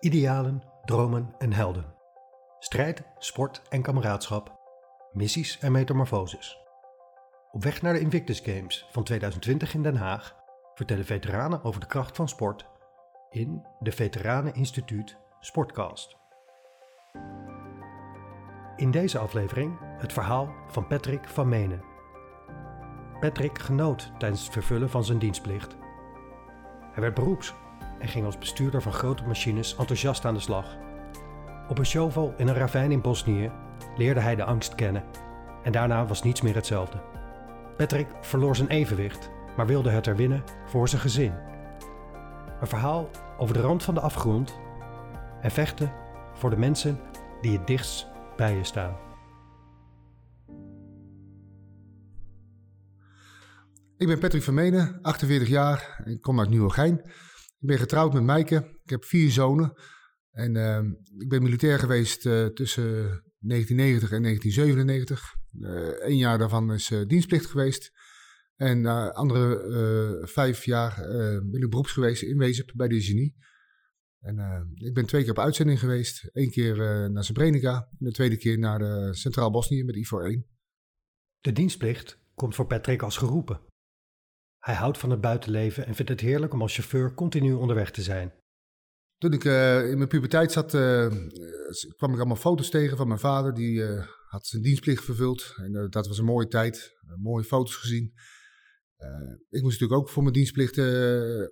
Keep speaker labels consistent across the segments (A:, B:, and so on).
A: Idealen, dromen en helden. Strijd, sport en kameraadschap. Missies en metamorfoses. Op weg naar de Invictus Games van 2020 in Den Haag vertellen veteranen over de kracht van sport in de Veteranen Instituut Sportcast. In deze aflevering het verhaal van Patrick van Menen. Patrick genoot tijdens het vervullen van zijn dienstplicht. Hij werd beroeps en ging als bestuurder van grote machines enthousiast aan de slag. Op een shovel in een ravijn in Bosnië leerde hij de angst kennen en daarna was niets meer hetzelfde. Patrick verloor zijn evenwicht, maar wilde het herwinnen voor zijn gezin. Een verhaal over de rand van de afgrond en vechten voor de mensen die het dichtst bij je staan.
B: Ik ben Patrick Vermenen, 48 jaar ik kom uit Nieuwegein. Ik ben getrouwd met Meike. Ik heb vier zonen. En uh, ik ben militair geweest uh, tussen 1990 en 1997. Eén uh, jaar daarvan is uh, dienstplicht geweest. En andere vijf jaar ben ik beroeps geweest in Wezep bij de Genie. En ik ben twee keer op uitzending geweest. Eén keer naar Srebrenica en de tweede keer naar Centraal Bosnië met IVO 1.
A: De dienstplicht komt voor Patrick als geroepen. Hij houdt van het buitenleven en vindt het heerlijk om als chauffeur continu onderweg te zijn.
B: Toen ik uh, in mijn puberteit zat, uh, kwam ik allemaal foto's tegen van mijn vader. Die uh, had zijn dienstplicht vervuld. En dat was een mooie tijd. mooie foto's gezien. ik moest natuurlijk ook voor mijn dienstplicht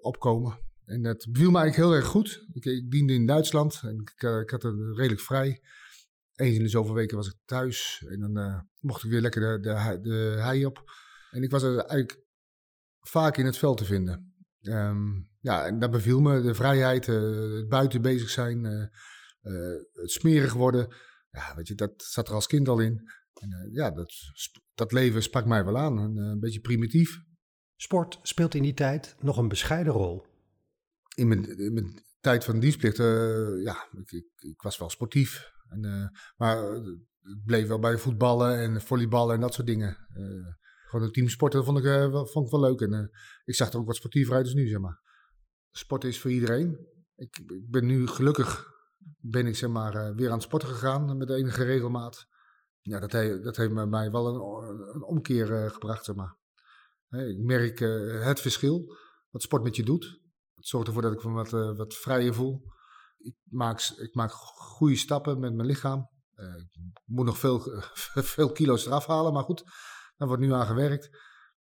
B: opkomen. En dat beviel me eigenlijk heel erg goed. Ik, diende in Duitsland en ik, ik, had het redelijk vrij. Eens in de zoveel weken was ik thuis. En dan mocht ik weer lekker de, de, de hei op. En ik was eigenlijk vaak in het veld te vinden. Um, ja, en dat beviel me. De vrijheid, uh, het buiten bezig zijn, uh, uh, het smerig worden. Ja, weet je, dat zat er als kind al in. En, ja, dat, dat leven sprak mij wel aan. Een, een beetje primitief.
A: Sport speelt in die tijd nog een bescheiden rol.
B: In mijn, in mijn tijd van dienstplicht, ja, ik, ik, ik, was wel sportief. En, maar het bleef wel bij voetballen en volleyballen en dat soort dingen. Gewoon een teamsporten vond ik, wel, vond ik wel leuk. En uh, ik zag er ook wat sportiever uit als nu, zeg maar. Sport is voor iedereen. Ik, ik ben nu gelukkig, ben ik zeg maar, uh, weer aan het sporten gegaan met enige regelmaat. Ja, dat, he, dat heeft mij wel een, een omkeer gebracht, zeg maar. Ik merk het verschil wat sport met je doet. Het zorgt ervoor dat ik me wat, wat vrijer voel. Ik maak, ik maak goede stappen met mijn lichaam. ik moet nog veel, veel kilo's eraf halen, maar goed. Daar wordt nu aan gewerkt.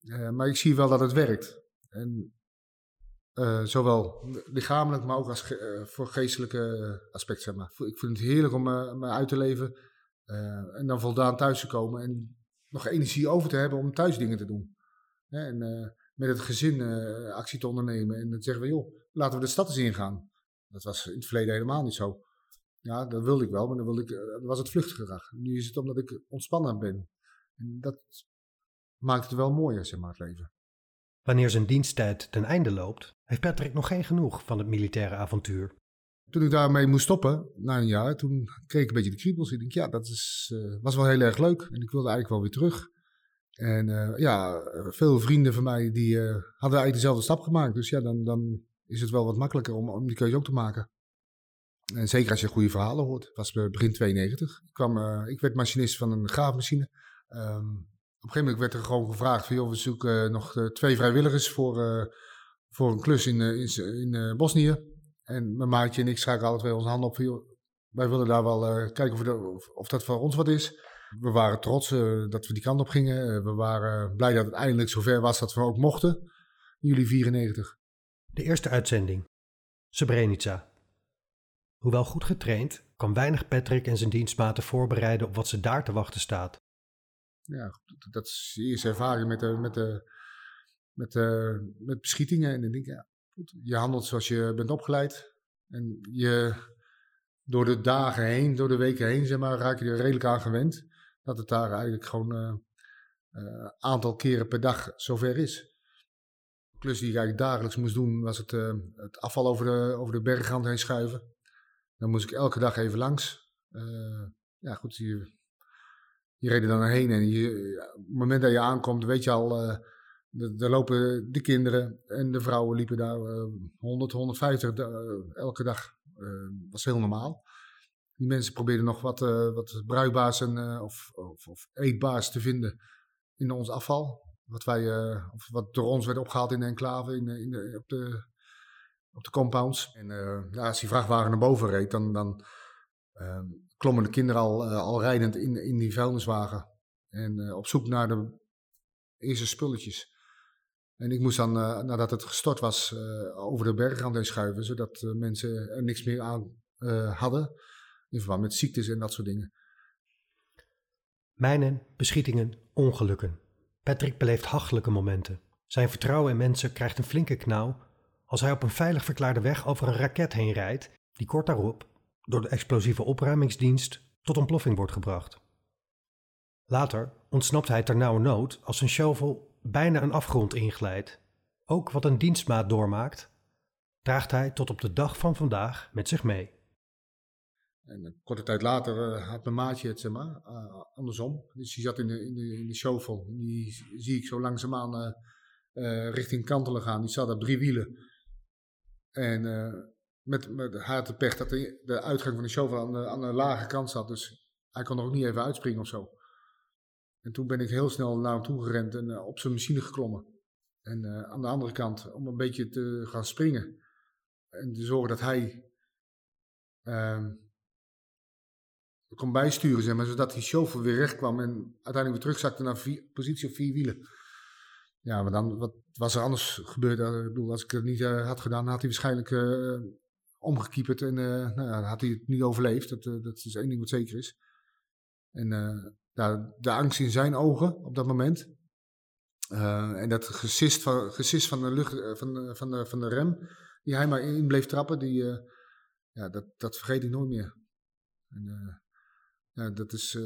B: Uh, maar ik zie wel dat het werkt. En uh, zowel lichamelijk, maar ook als ge uh, voor geestelijke aspect, zeg maar. Ik vind het heerlijk om me uit te leven. en dan voldaan thuis te komen. En nog energie over te hebben om thuis dingen te doen. en met het gezin actie te ondernemen. En dan zeggen we, joh, laten we de stad eens ingaan. Dat was in het verleden helemaal niet zo. Ja, dat wilde ik wel, maar dan, wilde ik, was het vluchtgedrag. Nu is het omdat ik ontspannen ben. En dat maakt het wel mooier, zeg maar, het leven.
A: Wanneer zijn diensttijd ten einde loopt, heeft Patrick nog geen genoeg van het militaire avontuur.
B: Toen ik daarmee moest stoppen, na een jaar, toen kreeg ik een beetje de kriebels. Ik denk, ja, dat is, uh, was wel heel erg leuk. En ik wilde eigenlijk wel weer terug. En uh, ja, veel vrienden van mij die uh, hadden eigenlijk dezelfde stap gemaakt. Dus ja, dan, dan is het wel wat makkelijker om, om die keuze ook te maken. En zeker als je goede verhalen hoort. Het was begin 92. Ik, kwam, ik werd machinist van een graafmachine. Um, een gegeven moment werd er gewoon gevraagd: van, we zoeken nog uh, twee vrijwilligers voor, uh, voor een klus in, in, Bosnië. En mijn maatje en ik schakelen alle twee onze handen op. Van, wij willen daar wel kijken of, of, dat voor ons wat is. We waren trots dat we die kant op gingen. we waren blij dat het eindelijk zover was dat we ook mochten. Juli 94.
A: De eerste uitzending. Srebrenica. Hoewel goed getraind, kan weinig Patrick en zijn dienstmaten voorbereiden op wat ze daar te wachten staat
B: ja, dat is je eerste ervaring met, de, met, de, met, de, met beschietingen. En dan denk ik, ja, je handelt zoals je bent opgeleid. En je, door de dagen heen, door de weken heen, zeg maar, raak je er redelijk aan gewend. Dat het daar eigenlijk gewoon een uh, uh, aantal keren per dag zover is. De klus die ik dagelijks moest doen, was het, het afval over de, over de bergrand heen schuiven. Dan moest ik elke dag even langs. ja, goed, je, je reed er dan heen en je, op het moment dat je aankomt, weet je al, uh, er lopen de kinderen en de vrouwen liepen daar uh, 100, 150 uh, elke dag was heel normaal. Die mensen probeerden nog wat, wat bruikbaars en, of, of, of, eetbaars te vinden in ons afval. Wat, wij, of wat door ons werd opgehaald in de enclave, in, in de, op, de, op de compounds. En ja, als die vrachtwagen naar boven reed, dan, dan ehm, klommen de kinderen al, al rijdend in, in die vuilniswagen. En op zoek naar de eerste spulletjes. En ik moest dan, uh, nadat het gestort was, over de bergrand heen schuiven, zodat mensen er niks meer aan hadden. In verband met ziektes en dat soort dingen.
A: Mijnen, beschietingen, ongelukken. Patrick beleeft hachelijke momenten. Zijn vertrouwen in mensen krijgt een flinke knauw als hij op een veilig verklaarde weg over een raket heen rijdt, die kort daarop door de explosieve opruimingsdienst tot ontploffing wordt gebracht. Later ontsnapt hij ter nauwe nood als een shovel bijna een afgrond inglijdt. Ook wat een dienstmaat doormaakt, draagt hij tot op de dag van vandaag met zich mee.
B: En een korte tijd later uh, had mijn maatje het, zeg maar, uh, andersom. Dus die zat in de, in de, in de shovel. Die zie ik zo langzaamaan uh, richting Kantelen gaan. Die zat op drie wielen. En met, met haar te pech dat de, de uitgang van de shovel aan de, aan de lage kant zat. Dus hij kon er ook niet even uitspringen of zo. En toen ben ik heel snel naar hem toe gerend en uh, op zijn machine geklommen. En uh, aan de andere kant om een beetje te gaan springen. En te zorgen dat hij uh, kon bijsturen, zeg maar, zodat die chauffeur weer recht kwam en uiteindelijk weer terugzakte naar positie op vier wielen. Ja, maar dan, wat was er anders gebeurd? Uh, ik bedoel, als ik het niet had gedaan, had hij waarschijnlijk omgekieperd en nou, ja, had hij het niet overleefd. Dat, dat is één ding wat zeker is. En nou, de angst in zijn ogen op dat moment. Uh, en dat gesist van, van de lucht, eh, van, van, de, van de rem, die hij maar in bleef trappen, die, uh, ja, dat, dat vergeet ik nooit meer. En, ja, dat is,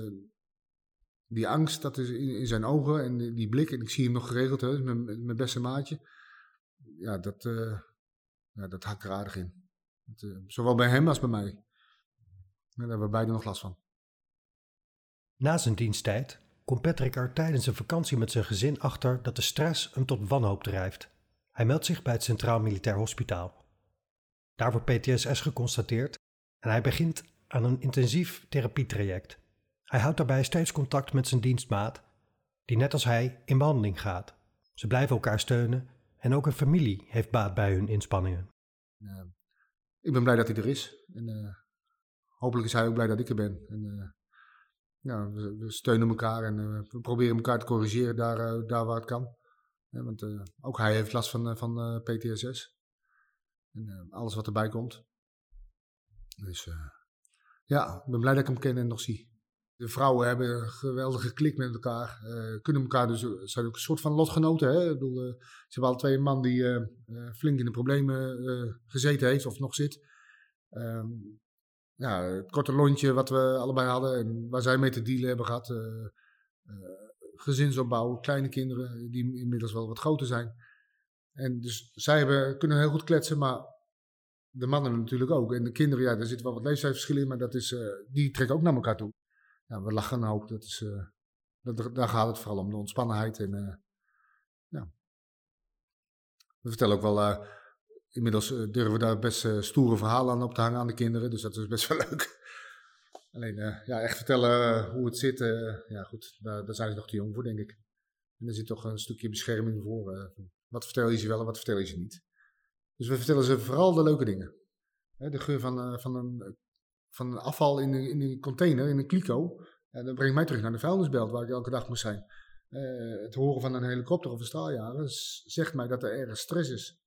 B: die angst, dat is in, zijn ogen en die blik, en ik zie hem nog geregeld, hè, mijn, mijn beste maatje. Ja, dat, ja, dat er aardig in. Dat, zowel bij hem als bij mij. Daar hebben we beide nog last van.
A: Na zijn diensttijd komt Patrick er tijdens een vakantie met zijn gezin achter dat de stress hem tot wanhoop drijft. Hij meldt zich bij het Centraal Militair Hospitaal. Daar wordt PTSS geconstateerd en hij begint aan een intensief therapietraject. Hij houdt daarbij steeds contact met zijn dienstmaat, die net als hij in behandeling gaat. Ze blijven elkaar steunen en ook een familie heeft baat bij hun inspanningen.
B: Ik ben blij dat hij er is. En, uh, hopelijk is hij ook blij dat ik er ben. En, uh, ja, we, steunen elkaar en uh, we proberen elkaar te corrigeren daar, daar waar het kan. Want ook hij heeft last van, van PTSS. En alles wat erbij komt. Dus ja, ik ben blij dat ik hem ken en nog zie. De vrouwen hebben een geweldige klik met elkaar. kunnen elkaar dus, zijn ook een soort van lotgenoten. Hè? Ik bedoel, ze hebben alle twee man die flink in de problemen gezeten heeft of nog zit. Um, ja, het korte lontje wat we allebei hadden en waar zij mee te dealen hebben gehad. Uh, gezinsopbouw, kleine kinderen die inmiddels wel wat groter zijn. En dus zij kunnen heel goed kletsen, maar de mannen natuurlijk ook. En de kinderen, ja, daar zit wel wat leeftijdsverschil in, maar dat is, uh, die trekken ook naar elkaar toe. Ja, we lachen ook, dat is, dat, daar gaat het vooral om, de ontspannenheid. En, ja. We vertellen ook wel inmiddels uh, durven we daar best stoere verhalen aan op te hangen aan de kinderen. Dus dat is best wel leuk. Alleen, ja, echt vertellen hoe het zit, ja goed, daar, daar, zijn ze nog te jong voor, denk ik. En er zit toch een stukje bescherming voor. wat vertel je ze wel en wat vertel je ze niet. Dus we vertellen ze vooral de leuke dingen. De geur van, van, een, van een afval in een, in container, in een kliko. Ja, dat brengt mij terug naar de vuilnisbelt waar ik elke dag moest zijn. het horen van een helikopter of een straaljager zegt mij dat er ergens stress is.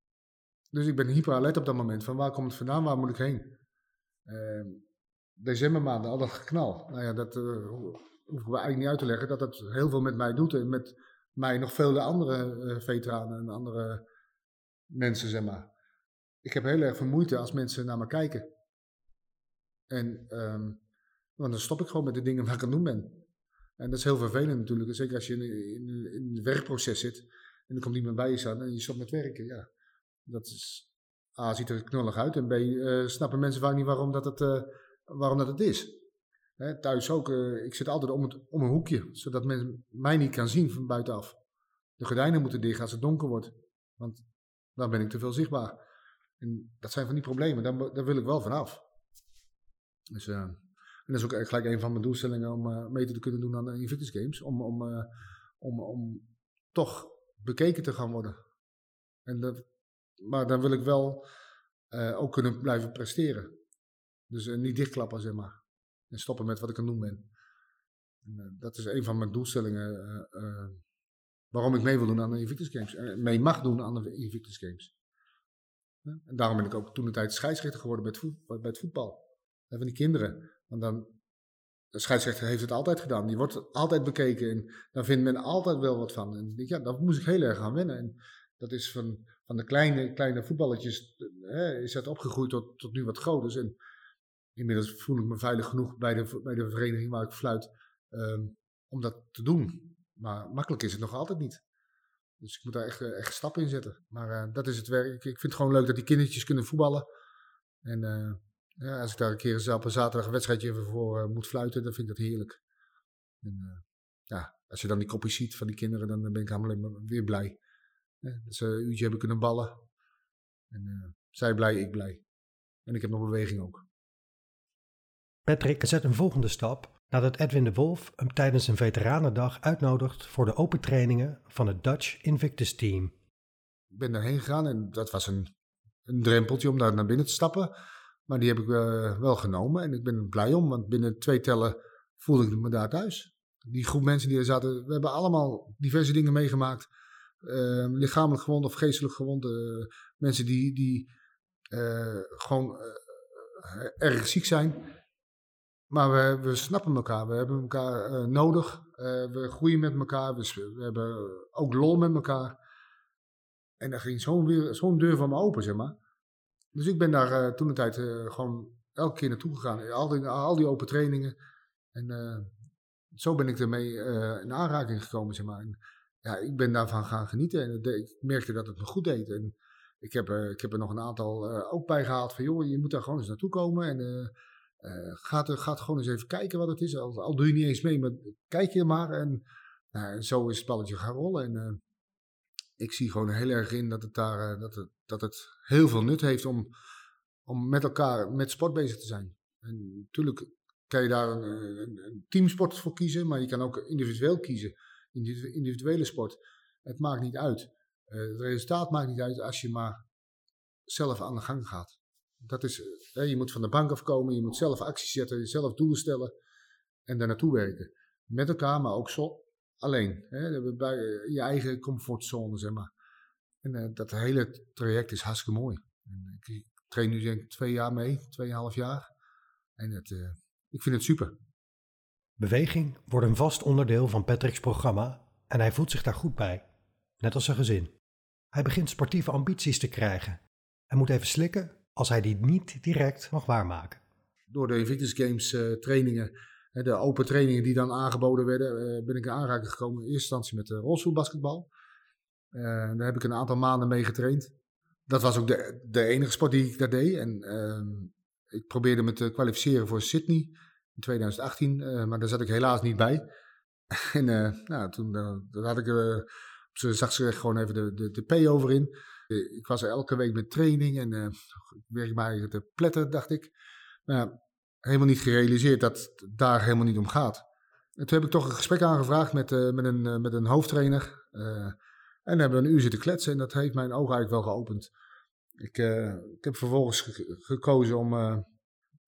B: Dus ik ben hyper alert op dat moment. Van waar komt het vandaan, waar moet ik heen? Uh, decembermaanden, al dat geknal. Nou ja, dat uh, hoeven we eigenlijk niet uit te leggen. Dat dat heel veel met mij doet. En met mij nog vele andere uh, veteranen en andere mensen, zeg maar. Ik heb heel erg veel moeite als mensen naar me kijken. En um, dan stop ik gewoon met de dingen waar ik aan doen ben. En dat is heel vervelend natuurlijk. Zeker als je in, in, het werkproces zit. En er komt iemand bij je staan en je stopt met werken. Ja, dat is, A, ziet er knullig uit en B, uh, snappen mensen vaak niet waarom dat het, uh, waarom dat het is. Hè, thuis ook, uh, ik zit altijd om, het, om een hoekje, zodat men mij niet kan zien van buitenaf. De gordijnen moeten dicht als het donker wordt, want dan ben ik te veel zichtbaar. En dat zijn van die problemen, daar, daar wil ik wel vanaf. Dus, uh, en dat is ook gelijk een van mijn doelstellingen om uh, mee te kunnen doen aan de Invictus Games. Om, om, uh, om, om toch bekeken te gaan worden. En dat, maar dan wil ik wel ook kunnen blijven presteren. Dus niet dichtklappen, zeg maar. En stoppen met wat ik aan doen ben. En, dat is een van mijn doelstellingen waarom ik mee wil doen aan de Invictus Games. En mee mag doen aan de Invictus Games. En daarom ben ik ook toen de tijd scheidsrechter geworden bij voetbal. Bij het voetbal. Van die kinderen. Want dan, de scheidsrechter heeft het altijd gedaan. Die wordt altijd bekeken en daar vindt men altijd wel wat van. En ja, daar moest ik heel erg aan wennen. En dat is van, van de kleine, kleine voetballetjes, hè, is dat opgegroeid tot, tot nu wat groters. En inmiddels voel ik me veilig genoeg bij de, bij de vereniging waar ik fluit um, om dat te doen. Maar makkelijk is het nog altijd niet. Dus ik moet daar echt, eh, echt stappen in zetten. Maar uh, dat is het werk. Ik, vind het gewoon leuk dat die kindertjes kunnen voetballen. En ja, als ik daar een keer op een zaterdag een wedstrijdje voor moet fluiten, dan vind ik dat heerlijk. En, ja, als je dan die kopjes ziet van die kinderen, dan ben ik helemaal weer blij. dat ze een uurtje hebben kunnen ballen. En zij blij, ik blij. En ik heb nog beweging ook.
A: Patrick zet een volgende stap nadat Edwin de Wolf hem tijdens een veteranendag uitnodigt voor de open trainingen van het Dutch Invictus Team.
B: Ik ben daarheen gegaan en dat was een, een drempeltje om daar naar binnen te stappen. Maar die heb ik uh, wel genomen en ik ben blij om, want binnen twee tellen voelde ik me daar thuis. Die groep mensen die er zaten, we hebben allemaal diverse dingen meegemaakt. Uh, lichamelijk gewond of geestelijk gewond. Uh, mensen die, die uh, gewoon erg ziek zijn. Maar we, we snappen elkaar, we hebben elkaar nodig, we groeien met elkaar, we, hebben ook lol met elkaar. En daar ging zo'n zo deur van me open, zeg maar. Dus ik ben daar uh, toen de tijd gewoon elke keer naartoe gegaan, al die, al die open trainingen. En zo ben ik ermee in aanraking gekomen, zeg maar. En, ja, ik ben daarvan gaan genieten en ik merkte dat het me goed deed. En ik heb, ik heb er nog een aantal ook bij gehaald van, joh, je moet daar gewoon eens naartoe komen en... Gaat, gaat gewoon eens even kijken wat het is. Al, doe je niet eens mee, maar kijk je maar. En nou, zo is het balletje gaan rollen. En ik zie gewoon heel erg in dat het, daar, dat het, dat het heel veel nut heeft om, om met elkaar met sport bezig te zijn. En natuurlijk kan je daar een, een, een teamsport voor kiezen, maar je kan ook individueel kiezen. Individuele sport. Het maakt niet uit. het resultaat maakt niet uit als je maar zelf aan de gang gaat. Dat is, hè, je moet van de bank afkomen, je moet zelf acties zetten, jezelf doelen stellen en daar naartoe werken. Met elkaar, maar ook zo, alleen. Hè, bij je eigen comfortzone, zeg maar. En uh, dat hele traject is hartstikke mooi. En ik train nu denk ik twee jaar mee, tweeënhalf jaar. En het, uh, ik vind het super.
A: Beweging wordt een vast onderdeel van Patrick's programma en hij voelt zich daar goed bij, net als zijn gezin. Hij begint sportieve ambities te krijgen en moet even slikken als hij die niet direct mag waarmaken.
B: Door de Invictus Games uh, trainingen, de open trainingen die dan aangeboden werden, ben ik in aanraking gekomen in eerste instantie met rolstoelbasketbal. daar heb ik een aantal maanden mee getraind. Dat was ook de, de enige sport die ik daar deed. En ehm, ik probeerde me te kwalificeren voor Sydney in 2018, maar daar zat ik helaas niet bij. en nou, toen had ik op zijn zachtst gewoon even de, de, de P over in. Eh, ik was er elke week met training en ik werk maar te pletten, dacht ik. Maar helemaal niet gerealiseerd dat het daar helemaal niet om gaat. En toen heb ik toch een gesprek aangevraagd met, met, een, met een hoofdtrainer. En hebben we een uur zitten kletsen en dat heeft mijn ogen eigenlijk wel geopend. Ik, ik heb vervolgens gekozen om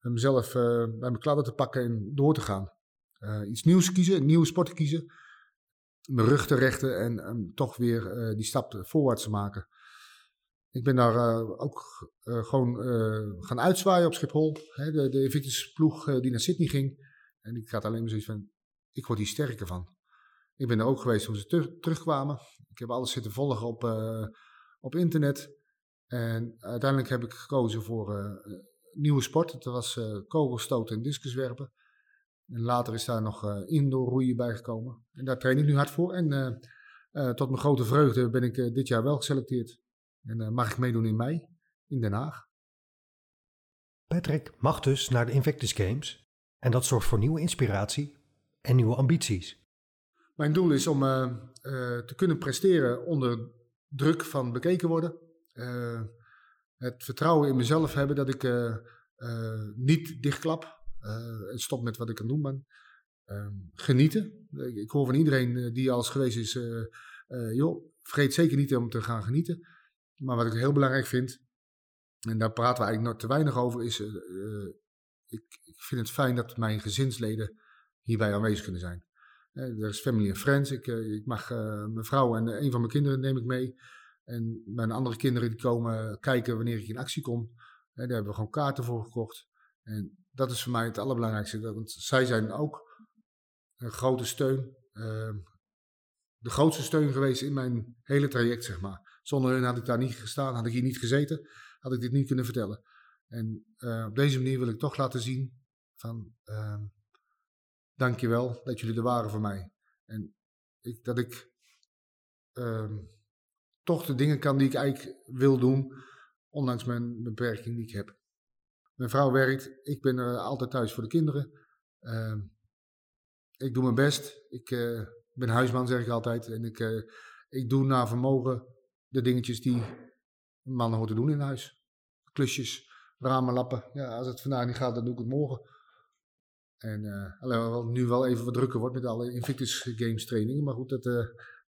B: mezelf bij mijn kladden te pakken en door te gaan. iets nieuws kiezen, een nieuwe sport te kiezen. Mijn rug te rechten en toch weer die stap voorwaarts te maken. Ik ben daar uh, ook uh, gewoon uh, gaan uitzwaaien op Schiphol. Hè, de, de Invictus ploeg die naar Sydney ging. En ik had alleen maar zoiets van, ik word hier sterker van. Ik ben er ook geweest toen ze ter terugkwamen. Ik heb alles zitten volgen op, op internet. En uiteindelijk heb ik gekozen voor nieuwe sport. Dat was kogelstoten en discuswerpen. En later is daar nog indoor roeien bijgekomen. En daar train ik nu hard voor. En tot mijn grote vreugde ben ik dit jaar wel geselecteerd en uh, mag ik meedoen in mei in Den Haag.
A: Patrick mag dus naar de Invictus Games en dat zorgt voor nieuwe inspiratie en nieuwe ambities.
B: Mijn doel is om uh, uh, te kunnen presteren onder druk van bekeken worden. het vertrouwen in mezelf hebben dat ik niet dichtklap en stop met wat ik aan doen ben. Ehm, genieten. Ik hoor van iedereen die al eens geweest is, joh, vergeet zeker niet om te gaan genieten. Maar wat ik heel belangrijk vind, en daar praten we eigenlijk nog te weinig over, is ik, ik vind het fijn dat mijn gezinsleden hierbij aanwezig kunnen zijn. Er is family en friends. Ik, ik mag mijn vrouw en een van mijn kinderen neem ik mee. En mijn andere kinderen die komen kijken wanneer ik in actie kom. daar hebben we gewoon kaarten voor gekocht. En dat is voor mij het allerbelangrijkste. Want zij zijn ook een grote steun. Ehm, de grootste steun geweest in mijn hele traject, zeg maar. Zonder hen had ik daar niet gestaan, had ik hier niet gezeten, had ik dit niet kunnen vertellen. En op deze manier wil ik toch laten zien van, uh, dankjewel dat jullie er waren voor mij. En ik, dat ik uh, toch de dingen kan die ik eigenlijk wil doen, ondanks mijn beperking die ik heb. Mijn vrouw werkt, ik ben er altijd thuis voor de kinderen. Ehm, ik doe mijn best. Ik uh, ben huisman, zeg ik altijd. En ik, uh, ik doe naar vermogen de dingetjes die mannen hoort te doen in huis. Klusjes, ramen lappen. Ja, als het vandaag niet gaat, dan doe ik het morgen. En uh, nu wel even wat drukker wordt met alle Invictus Games trainingen. Maar goed, dat, uh,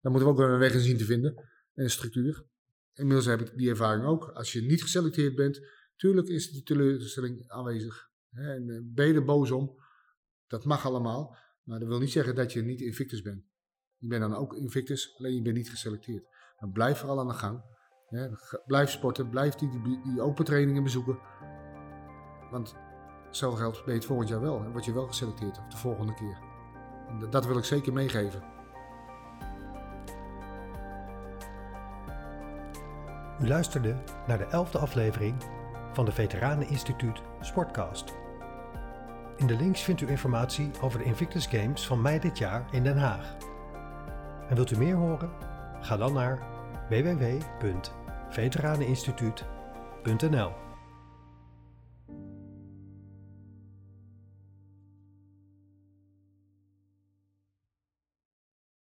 B: daar moeten we ook wel een weg in zien te vinden. En een structuur. Inmiddels heb ik die ervaring ook. Als je niet geselecteerd bent, tuurlijk is die teleurstelling aanwezig. En uh, ben je er boos om. Dat mag allemaal. Maar dat wil niet zeggen dat je niet Invictus bent. Je bent dan ook Invictus, alleen je bent niet geselecteerd. Dan blijf vooral aan de gang. Blijf sporten, blijf die, die, die open trainingen bezoeken. Want hetzelfde geldt, je het volgend jaar wel. En word je wel geselecteerd de volgende keer. En dat wil ik zeker meegeven.
A: U luisterde naar de elfde aflevering van de Veteranen Instituut Sportcast. In de links vindt u informatie over de Invictus Games van mei dit jaar in Den Haag. En wilt u meer horen? Ga dan naar www.veteraneninstituut.nl